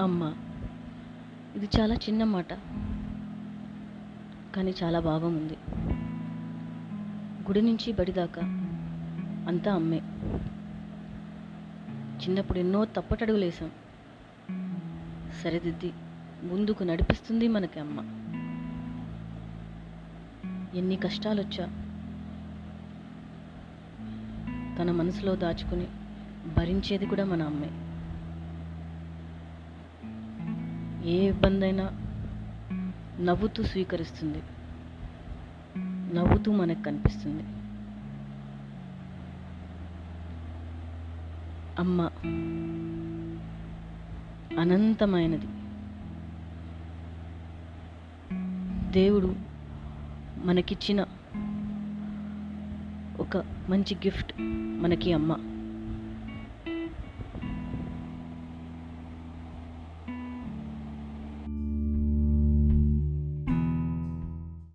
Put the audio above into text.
అమ్మ. ఇది చాలా చిన్న మాట కానీ చాలా భావం ఉంది. గుడి నుంచి బడి దాకా అంతా అమ్మే. చిన్నప్పుడు ఎన్నో తప్పటడుగులేసాం సరిదిద్ది ముందుకు నడిపిస్తుంది మనకి అమ్మ. ఎన్ని కష్టాలు వచ్చా తన మనసులో దాచుకుని భరించేది కూడా మన అమ్మే. ఏ ఇబ్బంది అయినా నవ్వుతూ స్వీకరిస్తుంది. నవ్వుతూ మనకు కనిపిస్తుంది. అమ్మ అనంతమైనది. దేవుడు మనకిచ్చిన ఒక మంచి గిఫ్ట్ మనకి అమ్మ.